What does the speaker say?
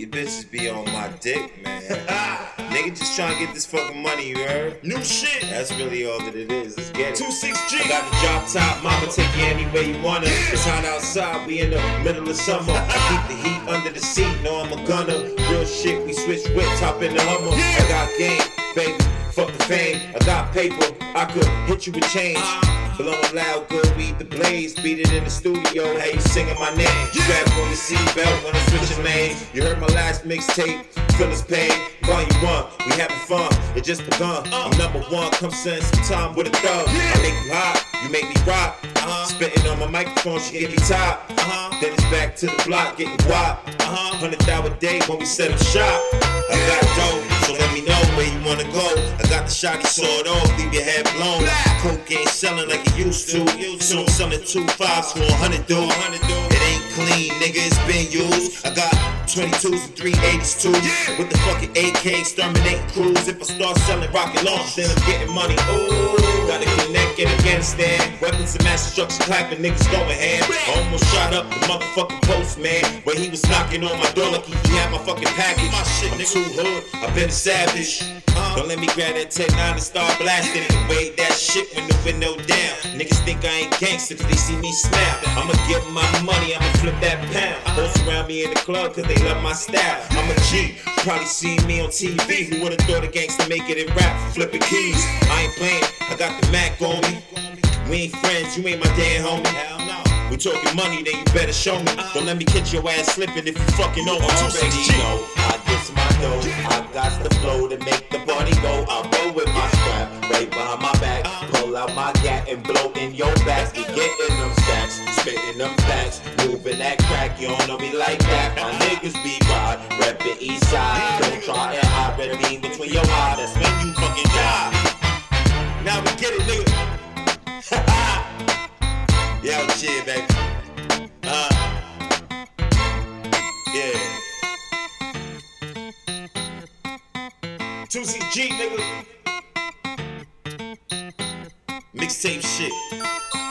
These bitches be on my dick, man. Nigga just trying to get this fucking money, you heard? New shit. That's really all that it is. Let's get it. Two six G. I got the drop top, mama take you anywhere you wanna. It's hot outside, we in the middle of summer. I keep the heat under the seat, know I'm a gunner. Real shit, we switch whips, hop in the Hummer. I got game, baby, fuck the fame. I got paper, I could hit you with change. Blowing loud, good, weed the blaze. Beat it in the studio, hey, you singing my name. Strap on the seatbelt when I'm switching lanes. You heard my last mixtape, feel his pain. Volume one, we having fun, it just begun. I'm number one, come spend some time with a thug. I make you hot, you make me rock. Uh-huh. Spitting on my microphone, she get me top. Uh-huh. Then it's back to the block, getting guap. Uh-huh. Hundred a day when we set up shop. I got dope, I got the shotty sawed off, leave your head blown. Coke ain't selling like it used to. So I'm selling two fives for a hundred dude. It ain't clean, nigga, it's been used. I got 22s and 380s too. With the fucking AK exterminating crews. If I start selling rocket launch, then I'm getting money. Ooh, gotta connect in Afghanistan. Weapons of mass destruction clapping, niggas going ham. Almost shot up the motherfucking postman. Where he was knocking on my door like he had my fucking package. My shit, I'm too hood, I've been a savage. Don't let me grab that Tec-9 and start blasting it. Wait that shit when the window down. Niggas think I ain't gangster cause they see me smile. I'ma give my money, I'ma flip that pound. Around me in the club cause they love my style. I'm a G, probably seen me on TV. Who would've thought a gangster make it in rap? Flipping keys. I ain't playing, I got the Mac on me. We ain't friends, you ain't my damn homie. We talking money, then you better show me. Don't let me catch your ass slipping if you fucking know me. Already know, I get my dough. I got the flow to make the party go. I out my gat and blow in your back. We getting them stacks, spitting them facts, moving that crack. You don't know me like that. My niggas be ride, reppin' east side. Don't try and hide red beam between your eyes. That's when you fucking die. Now we get it, nigga. Yo, chill, baby. Uh, yeah. 2CG, nigga. Mixtape shit.